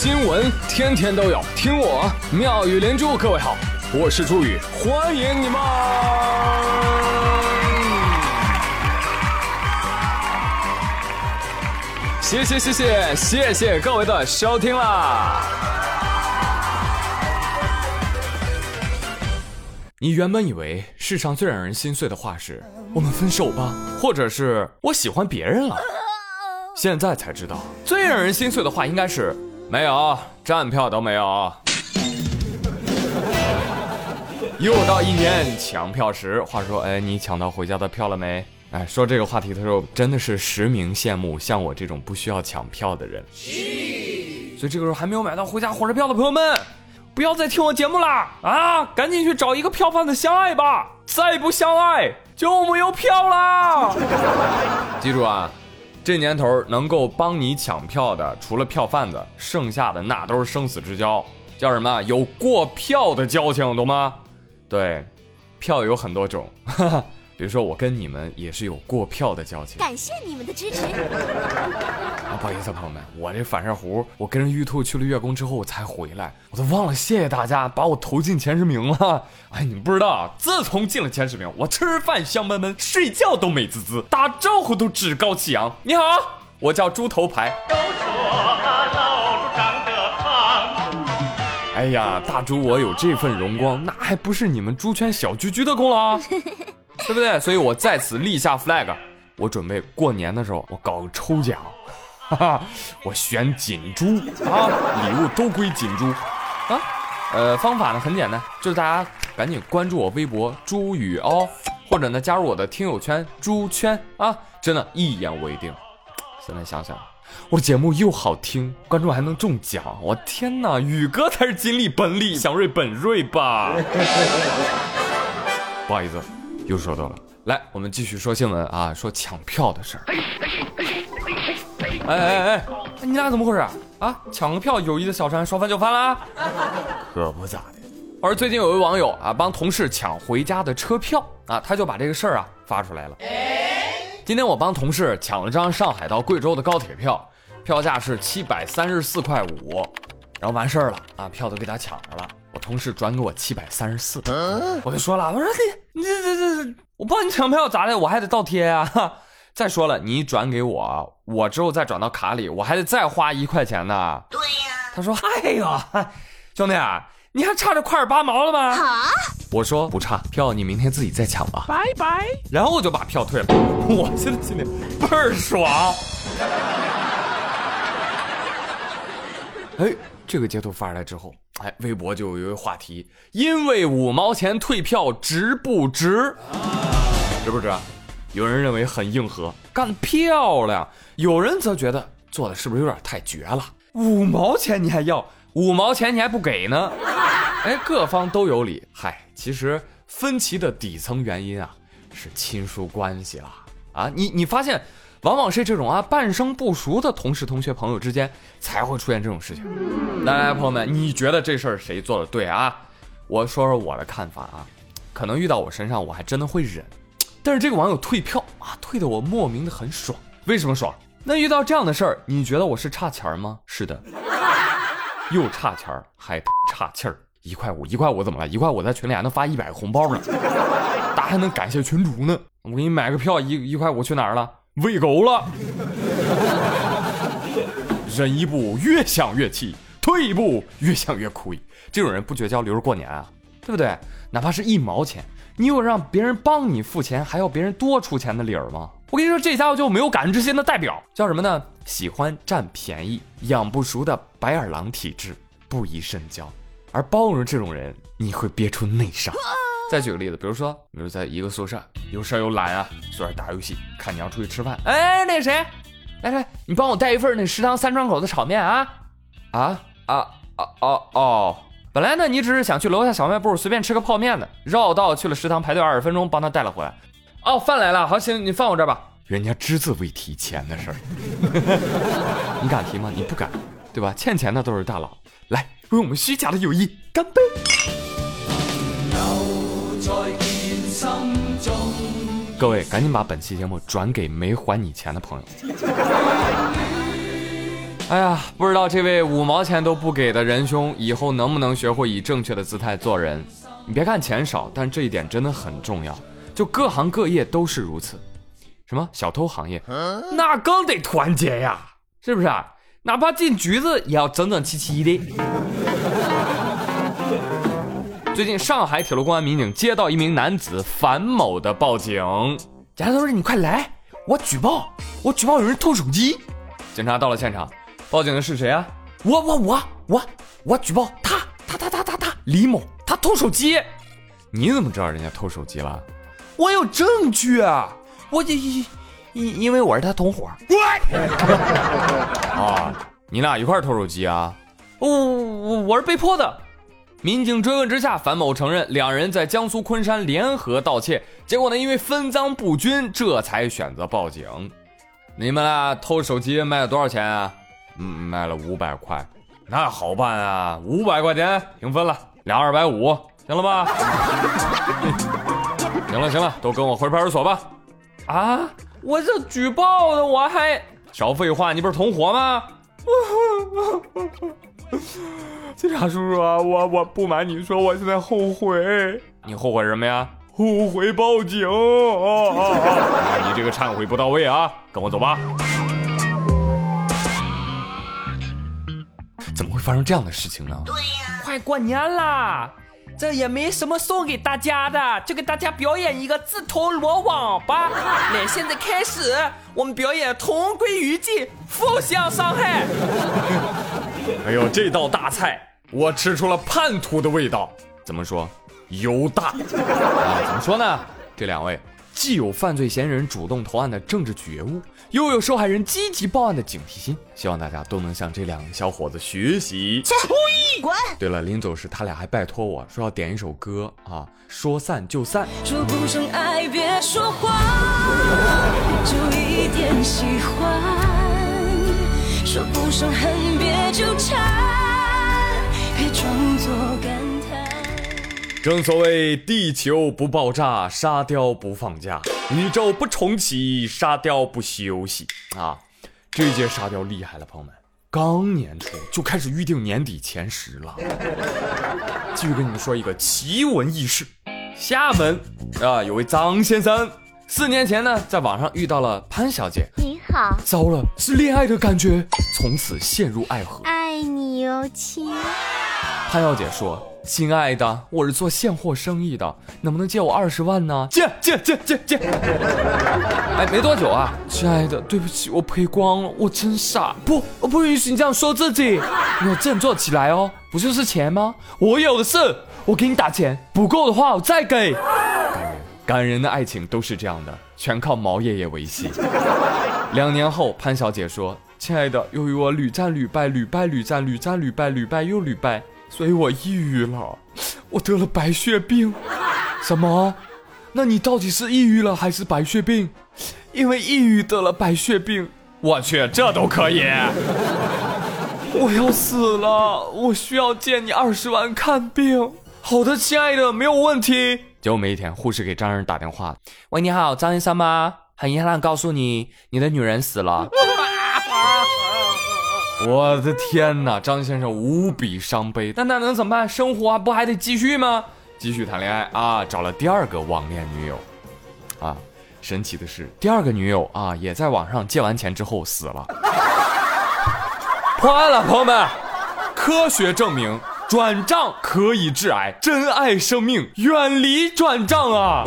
新闻天天都有，听我妙语连珠。各位好，我是朱宇，欢迎你们！谢谢谢谢谢谢各位的收听啦！你原本以为世上最让人心碎的话是“我们分手吧”，或者是“我喜欢别人了”。现在才知道，最让人心碎的话应该是“没有站票都没有”。又到一年抢票时，话说，哎，你抢到回家的票了没？哎，说这个话题的时候，真的是实名羡慕像我这种不需要抢票的人。所以这个时候还没有买到回家火车票的朋友们，不要再听我节目啦！啊，赶紧去找一个票贩子相爱吧！再不相爱就没有票啦！记住啊！这年头能够帮你抢票的，除了票贩子，剩下的那都是生死之交，叫什么？有过票的交情，懂吗？对，票有很多种。哈哈。比如说，我跟你们也是有过票的交情。感谢你们的支持。啊，不好意思，朋友们，我这反射弧，我跟着玉兔去了月宫之后我才回来，我都忘了谢谢大家把我投进前十名了。哎，你们不知道，自从进了前十名，我吃饭香喷喷，睡觉都美滋滋，打招呼都趾高气扬。你好，我叫猪头牌。都说老猪长得胖。哎呀，大猪，我有这份荣光，那还不是你们猪圈小居居的功劳？对不对？所以我在此立下 flag，我准备过年的时候我搞个抽奖，哈哈，我选锦猪啊，礼物都归锦猪啊。呃，方法呢很简单，就是大家赶紧关注我微博朱宇哦，或者呢加入我的听友圈朱圈啊，真的，一言为定。现在想想，我节目又好听，观众还能中奖，我天哪，宇哥才是金利本利祥瑞本瑞吧？不好意思。又说到了，来，我们继续说新闻啊，说抢票的事儿。哎哎哎，你俩怎么回事啊？抢个票，友谊的小船说翻就翻啦？可不咋的。而最近有位网友啊，帮同事抢回家的车票啊，他就把这个事儿啊发出来了。今天我帮同事抢了张上海到贵州的高铁票，票价是七百三十四块五，然后完事儿了啊，票都给他抢着了。我同事转给我七百三十四，我就说了，我说你你这这这，我帮你抢票咋的？我还得倒贴啊！再说了，你转给我，我之后再转到卡里，我还得再花一块钱呢。对呀。他说：“哎呦，兄弟啊，你还差这块八毛了吗？”啊！我说不差，票你明天自己再抢吧。拜拜。然后我就把票退了。我现在心里倍儿爽。哎，这个截图发出来之后。哎，微博就有一个话题，因为五毛钱退票值不值？值不值？有人认为很硬核，干得漂亮；有人则觉得做的是不是有点太绝了？五毛钱你还要？五毛钱你还不给呢？哎，各方都有理。嗨，其实分歧的底层原因啊，是亲疏关系啦。啊，你你发现？往往是这种啊半生不熟的同事、同学、朋友之间才会出现这种事情。来来，朋友们，你觉得这事儿谁做的对啊？我说说我的看法啊。可能遇到我身上，我还真的会忍。但是这个网友退票啊，退的我莫名的很爽。为什么爽？那遇到这样的事儿，你觉得我是差钱吗？是的，又差钱儿还差气儿。一块五，一块五怎么了？一块五在群里还能发一百个红包呢，大家还能感谢群主呢。我给你买个票，一一块五去哪儿了？喂狗了，忍一步越想越气，退一步越想越亏。这种人不绝交留着过年啊，对不对？哪怕是一毛钱，你有让别人帮你付钱，还要别人多出钱的理儿吗？我跟你说，这家伙就没有感恩之心的代表，叫什么呢？喜欢占便宜，养不熟的白眼狼体质，不宜深交。而包容这种人，你会憋出内伤。再举个例子，比如说，比如在一个宿舍，有事又懒啊，宿舍打游戏，看你要出去吃饭。哎，那个谁，来来，你帮我带一份那食堂三窗口的炒面啊！啊啊啊哦哦！本来呢，你只是想去楼下小卖部随便吃个泡面的，绕道去了食堂排队二十分钟，帮他带了回来。哦，饭来了，好行，你放我这儿吧。人家只字未提钱的事儿，你敢提吗？你不敢，对吧？欠钱的都是大佬。来，为我们虚假的友谊干杯！各位，赶紧把本期节目转给没还你钱的朋友。哎呀，不知道这位五毛钱都不给的仁兄，以后能不能学会以正确的姿态做人？你别看钱少，但这一点真的很重要。就各行各业都是如此。什么小偷行业，那更得团结呀，是不是啊？哪怕进局子也要整整齐齐的。最近，上海铁路公安民警接到一名男子樊某的报警，警察同志，你快来，我举报，我举报有人偷手机。警察到了现场，报警的是谁啊？我我我我我举报他他他他他他李某，他偷手机。你怎么知道人家偷手机了？我有证据啊！我因因因为我是他同伙。啊，你俩一块偷手机啊？我我我是被迫的。民警追问之下，樊某承认两人在江苏昆山联合盗窃，结果呢，因为分赃不均，这才选择报警。你们俩偷手机卖了多少钱啊？嗯，卖了五百块，那好办啊，五百块钱平分了，俩二百五，行了吧？行了行了，都跟我回派出所吧。啊，我这举报的，我还少废话，你不是同伙吗？警察叔叔啊，我我不瞒你说，我现在后悔。你后悔什么呀？后悔报警。你这个忏悔不到位啊！跟我走吧。怎么会发生这样的事情呢？对呀，快过年啦，这也没什么送给大家的，就给大家表演一个自投罗网吧。来，现在开始，我们表演同归于尽，互相伤害。哎呦，这道大菜我吃出了叛徒的味道。怎么说？油大啊？怎么说呢？这两位既有犯罪嫌疑人主动投案的政治觉悟，又有受害人积极报案的警惕心。希望大家都能向这两个小伙子学习。滚！对了，临走时他俩还拜托我说要点一首歌啊，说散就散。说不上爱，别说谎，就一点喜欢。说不上恨，别纠缠，别装作感叹。正所谓地球不爆炸，沙雕不放假；宇宙不重启，沙雕不休息。啊，这届沙雕厉害了，朋友们，刚年初就开始预定年底前十了。继续跟你们说一个奇闻异事：厦门啊，有位张先生。四年前呢，在网上遇到了潘小姐。你好。糟了，是恋爱的感觉，从此陷入爱河。爱你哟，亲。潘小姐说：“亲爱的，我是做现货生意的，能不能借我二十万呢？”借借借借借。哎，没多久啊，亲爱的，对不起，我赔光了，我真傻。不，我不允许你这样说自己，你要振作起来哦。不就是钱吗？我有的是，我给你打钱，不够的话我再给。感人感人的爱情都是这样的，全靠毛爷爷维系。两年后，潘小姐说：“亲爱的，由于我屡战屡败，屡败屡战，屡战屡败，屡败又屡败，所以我抑郁了，我得了白血病。”什么？那你到底是抑郁了还是白血病？因为抑郁得了白血病。我去，这都可以？我要死了，我需要借你二十万看病。好的，亲爱的，没有问题。结果没一天，护士给张人打电话：“喂，你好，张医生吗？很遗憾告诉你，你的女人死了。”我的天哪，张先生无比伤悲。但那能怎么办？生活不还得继续吗？继续谈恋爱啊！找了第二个网恋女友。啊，神奇的是，第二个女友啊，也在网上借完钱之后死了。破案了，朋友们，科学证明。转账可以致癌，珍爱生命，远离转账啊！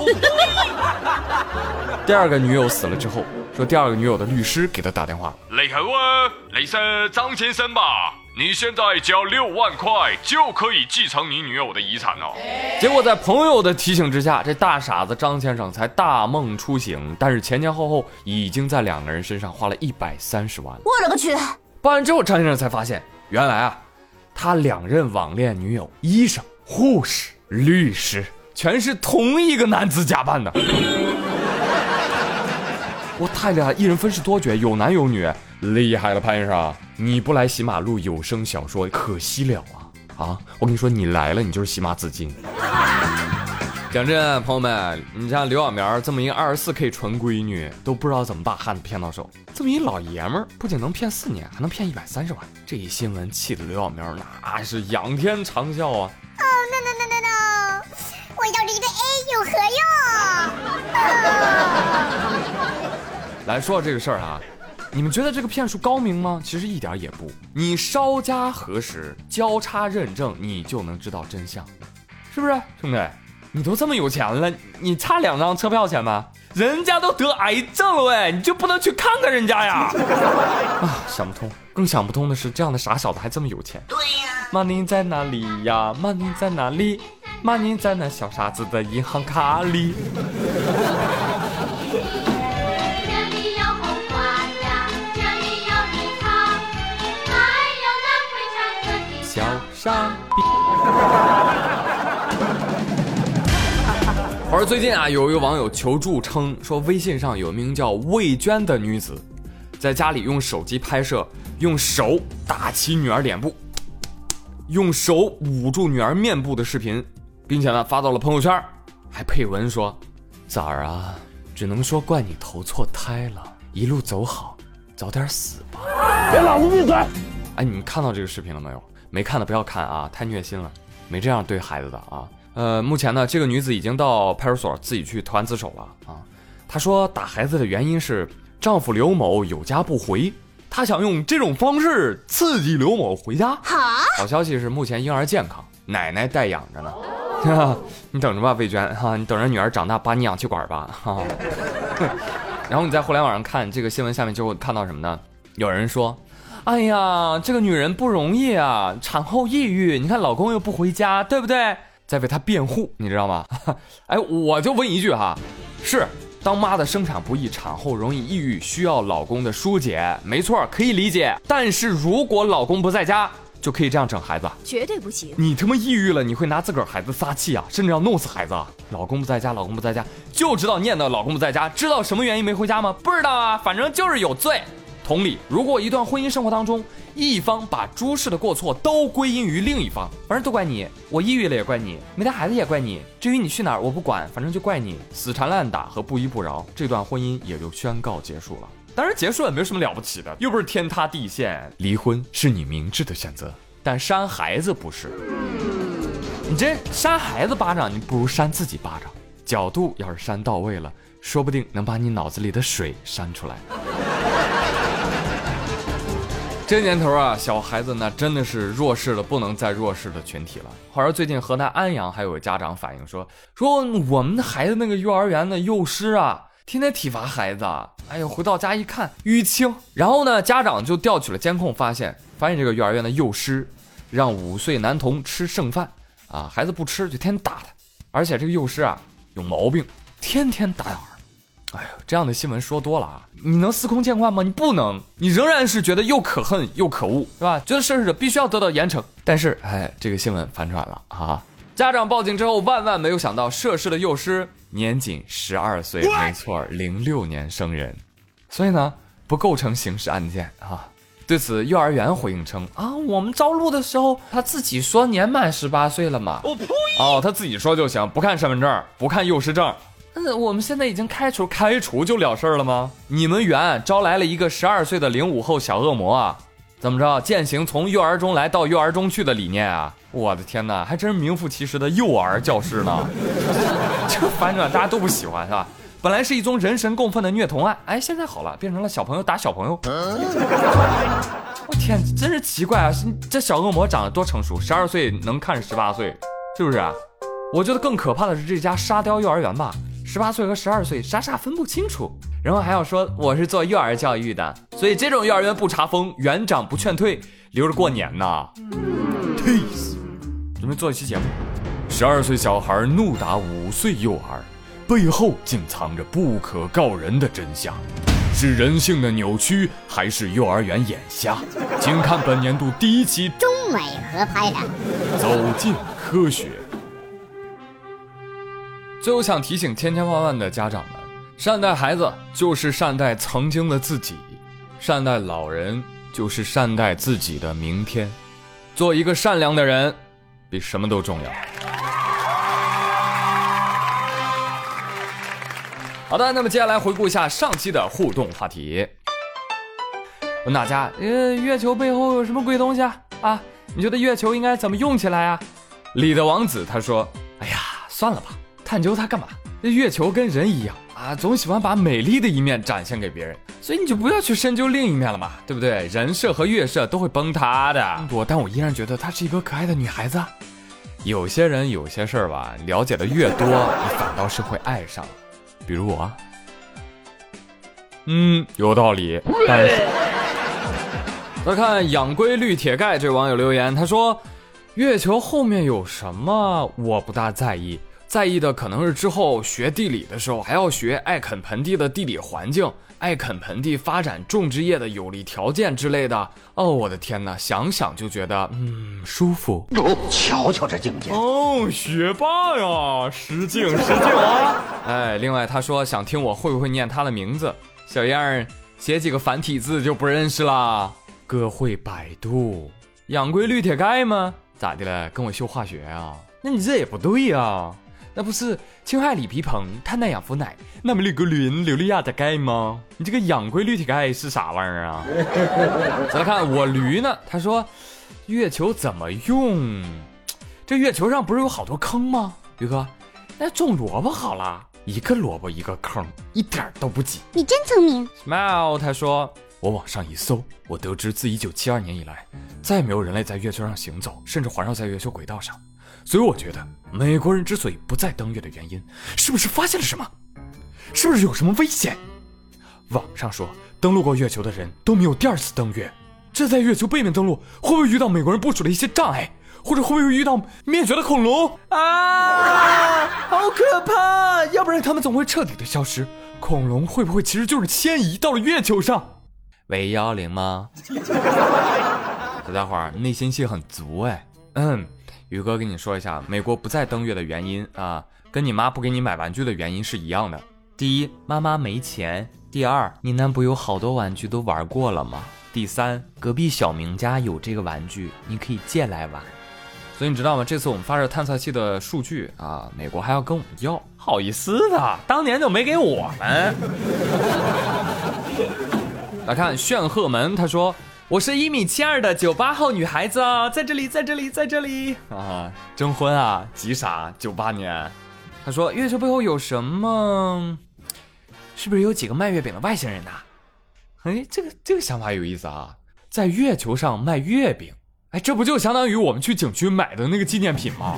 第二个女友死了之后，说第二个女友的律师给他打电话：“你好啊，你是张先生吧？你现在交六万块就可以继承你女友的遗产哦。”结果在朋友的提醒之下，这大傻子张先生才大梦初醒，但是前前后后已经在两个人身上花了一百三十万。我勒个去！办完之后，张先生才发现，原来啊。他两任网恋女友，医生、护士、律师，全是同一个男子假扮的。我太厉害，一人分饰多角，有男有女，厉害了，潘先生，你不来喜马录有声小说可惜了啊！啊，我跟你说，你来了，你就是喜马紫金。讲真，朋友们，你像刘小苗这么一个二十四 K 纯闺女，都不知道怎么把汉子骗到手。这么一老爷们儿，不仅能骗四年，还能骗一百三十万。这一新闻气得刘小苗那是仰天长啸啊！哦，no no no no no，我要这一个 A 有何用？来说说这个事儿啊。你们觉得这个骗术高明吗？其实一点也不。你稍加核实，交叉认证，你就能知道真相，是不是，兄弟？你都这么有钱了，你差两张车票钱吗？人家都得癌症了喂，你就不能去看看人家呀？啊，想不通。更想不通的是，这样的傻小子还这么有钱。对呀。Money 在哪里呀？Money 在哪里？Money 在那小傻子的银行卡里。傻逼！而最近啊，有一个网友求助称，说微信上有名叫魏娟的女子，在家里用手机拍摄，用手打起女儿脸部，用手捂住女儿面部的视频，并且呢发到了朋友圈，还配文说：“崽儿啊，只能说怪你投错胎了，一路走好，早点死吧。”给老子闭嘴！哎，你们看到这个视频了没有？没看的不要看啊，太虐心了，没这样对孩子的啊。呃，目前呢，这个女子已经到派出所自己去投案自首了啊。她说打孩子的原因是丈夫刘某有家不回，她想用这种方式刺激刘某回家。好，好消息是目前婴儿健康，奶奶代养着呢。你等着吧，魏娟哈，你等着女儿长大拔你氧气管吧哈。然后你在互联网上看这个新闻下面就会看到什么呢？有人说。哎呀，这个女人不容易啊，产后抑郁，你看老公又不回家，对不对？在为她辩护，你知道吗？哎，我就问一句哈，是当妈的生产不易，产后容易抑郁，需要老公的疏解，没错，可以理解。但是如果老公不在家，就可以这样整孩子？绝对不行！你他妈抑郁了，你会拿自个儿孩子撒气啊，甚至要弄死孩子？老公不在家，老公不在家，就知道念叨老公不在家，知道什么原因没回家吗？不知道啊，反正就是有罪。同理，如果一段婚姻生活当中，一方把诸事的过错都归因于另一方，反正都怪你，我抑郁了也怪你，没带孩子也怪你，至于你去哪儿我不管，反正就怪你，死缠烂打和不依不饶，这段婚姻也就宣告结束了。当然结束也没有什么了不起的，又不是天塌地陷，离婚是你明智的选择，但扇孩子不是。你这扇孩子巴掌，你不如扇自己巴掌，角度要是扇到位了，说不定能把你脑子里的水扇出来。这年头啊，小孩子那真的是弱势的不能再弱势的群体了。话说最近河南安阳还有家长反映说，说我们的孩子那个幼儿园的幼师啊，天天体罚孩子，哎呦，回到家一看淤青，然后呢，家长就调取了监控，发现发现这个幼儿园的幼师让五岁男童吃剩饭，啊，孩子不吃就天天打他，而且这个幼师啊有毛病，天天打小孩。哎呦，这样的新闻说多了啊！你能司空见惯吗？你不能，你仍然是觉得又可恨又可恶，是吧？觉得涉事者必须要得到严惩。但是，哎，这个新闻反转了啊！家长报警之后，万万没有想到，涉事的幼师年仅十二岁，没错，零六年生人，所以呢，不构成刑事案件啊。对此，幼儿园回应称啊，我们招录的时候，他自己说年满十八岁了嘛。我呸！哦，他自己说就行，不看身份证，不看幼师证。那我们现在已经开除，开除就了事儿了吗？你们园招来了一个十二岁的零五后小恶魔啊？怎么着践行从幼儿中来到幼儿中去的理念啊？我的天哪，还真是名副其实的幼儿教师呢！这反转大家都不喜欢是吧？本来是一宗人神共愤的虐童案，哎，现在好了，变成了小朋友打小朋友。我天，真是奇怪啊！这小恶魔长得多成熟，十二岁能看十八岁，是不是啊？我觉得更可怕的是这家沙雕幼儿园吧。十八岁和十二岁傻傻分不清楚，然后还要说我是做幼儿教育的，所以这种幼儿园不查封，园长不劝退，留着过年呢。气死！准备做一期节目，十二岁小孩怒打五岁幼儿，背后竟藏着不可告人的真相，是人性的扭曲，还是幼儿园眼瞎？请看本年度第一期中美合拍的《走进科学》。最后想提醒千千万万的家长们：善待孩子就是善待曾经的自己，善待老人就是善待自己的明天。做一个善良的人，比什么都重要。好的，那么接下来回顾一下上期的互动话题。问大家，呃，月球背后有什么鬼东西啊？啊，你觉得月球应该怎么用起来啊？李的王子他说，哎呀，算了吧，探究它干嘛？这月球跟人一样啊，总喜欢把美丽的一面展现给别人，所以你就不要去深究另一面了嘛，对不对？人设和月设都会崩塌的。我，但我依然觉得她是一个可爱的女孩子。有些人有些事儿吧，了解的越多，你反倒是会爱上。比如我，嗯，有道理。但是，再看养龟绿铁盖这位网友留言，他说：“月球后面有什么？我不大在意。”在意的可能是之后学地理的时候还要学爱肯盆地的地理环境、爱肯盆地发展种植业的有利条件之类的。哦，我的天哪，想想就觉得嗯舒服。瞧瞧这境界哦，学霸呀，失敬失敬啊！哎，另外他说想听我会不会念他的名字，小样儿写几个繁体字就不认识啦？哥会百度，养龟绿铁钙吗？咋的了？跟我秀化学啊？那你这也不对呀。那不是青海李皮蓬碳氮氧氟氖，那么绿格磷琉璃亚的钙吗？你这个氧硅氯铁钙是啥玩意儿啊？再来看我驴呢，他说月球怎么用？这月球上不是有好多坑吗？驴哥，那种萝卜好了，一个萝卜一个坑，一点都不挤。你真聪明。Smile，他说我网上一搜，我得知自一九七二年以来，再也没有人类在月球上行走，甚至环绕在月球轨道上。所以我觉得，美国人之所以不再登月的原因，是不是发现了什么？是不是有什么危险？网上说，登陆过月球的人都没有第二次登月。这在月球背面登陆，会不会遇到美国人部署的一些障碍？或者会不会遇到灭绝的恐龙？啊，好可怕！要不然他们总会彻底的消失。恐龙会不会其实就是迁移到了月球上？喂幺零吗？小家伙内心戏很足哎。嗯。宇哥跟你说一下，美国不再登月的原因啊，跟你妈不给你买玩具的原因是一样的。第一，妈妈没钱；第二，你那不有好多玩具都玩过了吗？第三，隔壁小明家有这个玩具，你可以借来玩。所以你知道吗？这次我们发射探测器的数据啊，美国还要跟我们要，好意思的，当年就没给我们。来看炫鹤门，他说。我是一米七二的九八后女孩子啊，在这里，在这里，在这里啊！征婚啊，急啥？九八年。他说月球背后有什么？是不是有几个卖月饼的外星人呐？哎，这个这个想法有意思啊，在月球上卖月饼，哎，这不就相当于我们去景区买的那个纪念品吗？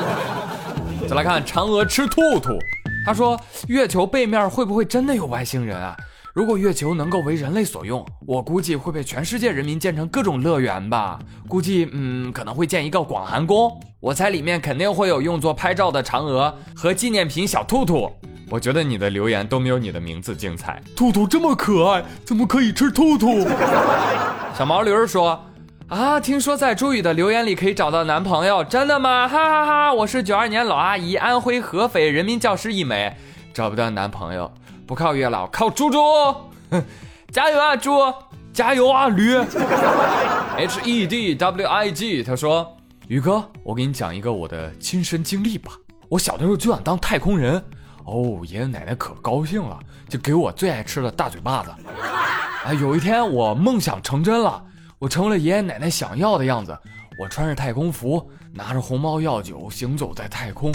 再来看嫦娥吃兔兔，他说月球背面会不会真的有外星人啊？如果月球能够为人类所用，我估计会被全世界人民建成各种乐园吧。估计，嗯，可能会建一个广寒宫。我猜里面肯定会有用作拍照的嫦娥和纪念品小兔兔。我觉得你的留言都没有你的名字精彩。兔兔这么可爱，怎么可以吃兔兔？小毛驴说：“啊，听说在朱宇的留言里可以找到男朋友，真的吗？哈哈哈！我是九二年老阿姨，安徽合肥人民教师一枚，找不到男朋友。”不靠月老，靠猪猪，加油啊猪，加油啊驴。H E D W I G，他说，宇哥，我给你讲一个我的亲身经历吧。我小的时候就想当太空人，哦，爷爷奶奶可高兴了，就给我最爱吃的大嘴巴子。啊，有一天我梦想成真了，我成为了爷爷奶奶想要的样子，我穿着太空服，拿着红猫药酒，行走在太空。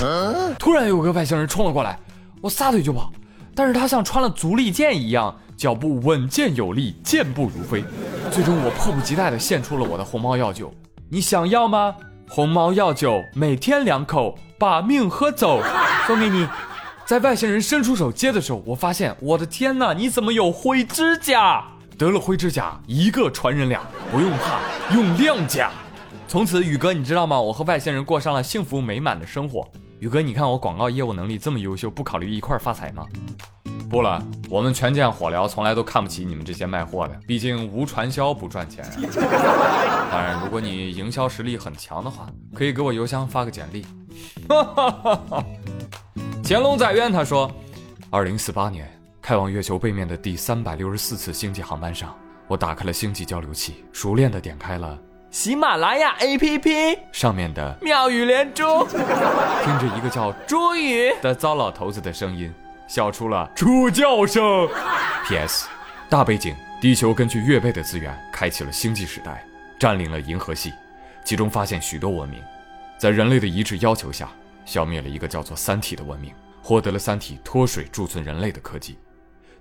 突然有个外星人冲了过来，我撒腿就跑。但是他像穿了足力健一样，脚步稳健有力，健步如飞。最终，我迫不及待地献出了我的红毛药酒。你想要吗？红毛药酒，每天两口，把命喝走，送给你。在外星人伸出手接的时候，我发现，我的天哪，你怎么有灰指甲？得了灰指甲，一个传人俩，不用怕，用亮甲。从此，宇哥，你知道吗？我和外星人过上了幸福美满的生活。宇哥，你看我广告业务能力这么优秀，不考虑一块发财吗？不了，我们权健火疗从来都看不起你们这些卖货的，毕竟无传销不赚钱。当然，如果你营销实力很强的话，可以给我邮箱发个简历。乾隆在渊他说，二零四八年开往月球背面的第三百六十四次星际航班上，我打开了星际交流器，熟练的点开了。喜马拉雅 APP 上面的妙语连珠，听着一个叫朱宇的糟老头子的声音，笑出了猪叫声。P.S. 大背景：地球根据月背的资源，开启了星际时代，占领了银河系，其中发现许多文明，在人类的一致要求下，消灭了一个叫做三体的文明，获得了三体脱水贮存人类的科技。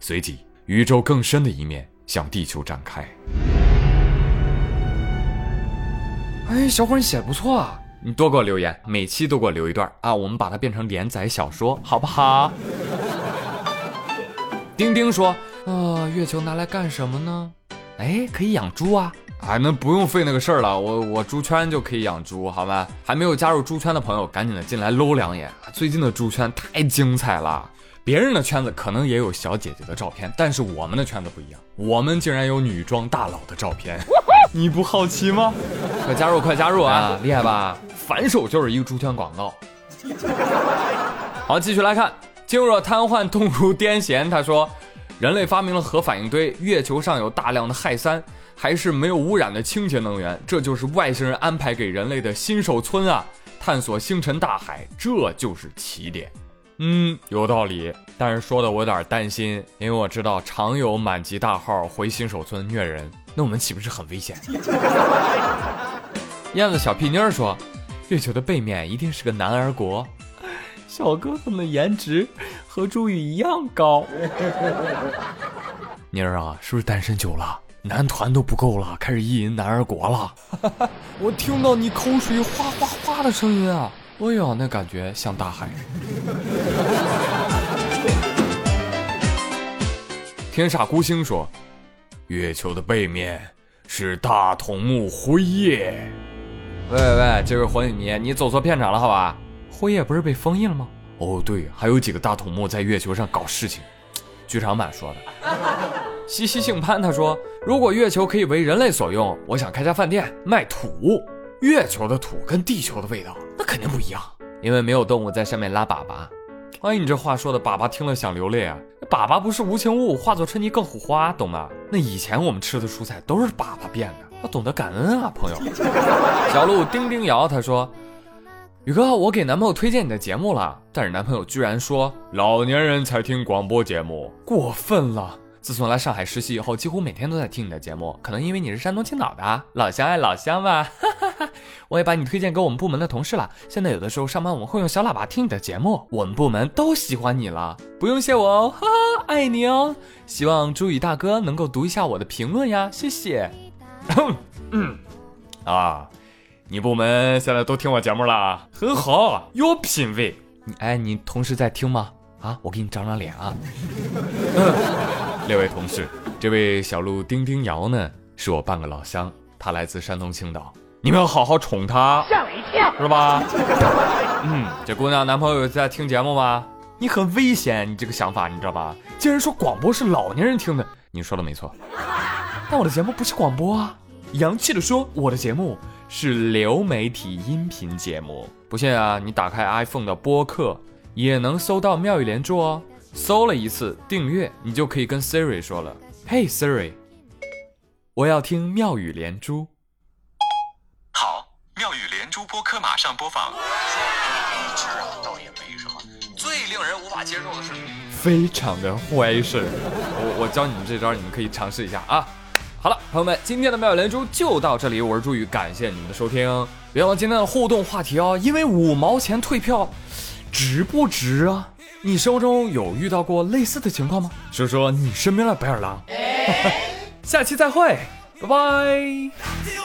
随即，宇宙更深的一面向地球展开。哎，小伙，你写的不错啊！你多给我留言，每期都给我留一段啊，我们把它变成连载小说，好不好？丁丁说：“呃，月球拿来干什么呢？哎，可以养猪啊！啊，那不用费那个事儿了，我我猪圈就可以养猪，好吗？还没有加入猪圈的朋友，赶紧的进来搂两眼。最近的猪圈太精彩了，别人的圈子可能也有小姐姐的照片，但是我们的圈子不一样，我们竟然有女装大佬的照片。”你不好奇吗？快加入，快加入啊！厉害吧？反手就是一个猪圈广告。好，继续来看。静若瘫痪，动如癫痫。他说，人类发明了核反应堆，月球上有大量的氦三，还是没有污染的清洁能源，这就是外星人安排给人类的新手村啊！探索星辰大海，这就是起点。嗯，有道理，但是说的我有点担心，因为我知道常有满级大号回新手村虐人。那我们岂不是很危险？燕子小屁妞说：“月球的背面一定是个男儿国，小哥哥们颜值和朱宇一样高。”妮儿啊，是不是单身久了，男团都不够了，开始意淫男儿国了？我听到你口水哗哗哗的声音啊！哎呀，那感觉像大海。天煞孤星说。月球的背面是大筒木辉夜。喂喂喂，这位火影迷，你走错片场了，好吧？辉夜不是被封印了吗？哦，对，还有几个大筒木在月球上搞事情。剧场版说的。西西姓潘，他说，如果月球可以为人类所用，我想开家饭店卖土。月球的土跟地球的味道那肯定不一样，因为没有动物在上面拉粑粑。哎，你这话说的，粑粑听了想流泪啊！粑粑不是无情物，化作春泥更护花，懂吗？那以前我们吃的蔬菜都是粑粑变的，要懂得感恩啊，朋友。小鹿叮叮摇他说：“宇哥，我给男朋友推荐你的节目了，但是男朋友居然说老年人才听广播节目，过分了。”自从来上海实习以后，几乎每天都在听你的节目。可能因为你是山东青岛的，老乡爱老乡吧。哈哈哈我也把你推荐给我们部门的同事了。现在有的时候上班我们会用小喇叭听你的节目，我们部门都喜欢你了。不用谢我哦，哈哈，爱你哦。希望朱宇大哥能够读一下我的评论呀，谢谢。嗯，啊，你部门现在都听我节目了，很好，有品位。你哎，你同事在听吗？啊，我给你长长脸啊。列位同事，这位小鹿丁丁瑶呢，是我半个老乡，她来自山东青岛，你们要好好宠她，吓我一跳，是吧？嗯，这姑娘男朋友在听节目吗？你很危险，你这个想法你知道吧？竟然说广播是老年人听的，你说的没错，但我的节目不是广播啊！洋气的说，我的节目是流媒体音频节目，不信啊，你打开 iPhone 的播客也能搜到妙语连珠哦。搜了一次订阅，你就可以跟 Siri 说了：“Hey Siri，我要听妙语连珠。”好，妙语连珠播客马上播放。这倒也没什么。最令人无法接受的是，非常的坏事。我我教你们这招，你们可以尝试一下啊。好了，朋友们，今天的妙语连珠就到这里，我是朱宇，感谢你们的收听。别忘了今天的互动话题哦，因为五毛钱退票，值不值啊？你生活中有遇到过类似的情况吗？说说你身边的白眼狼。下期再会，拜拜。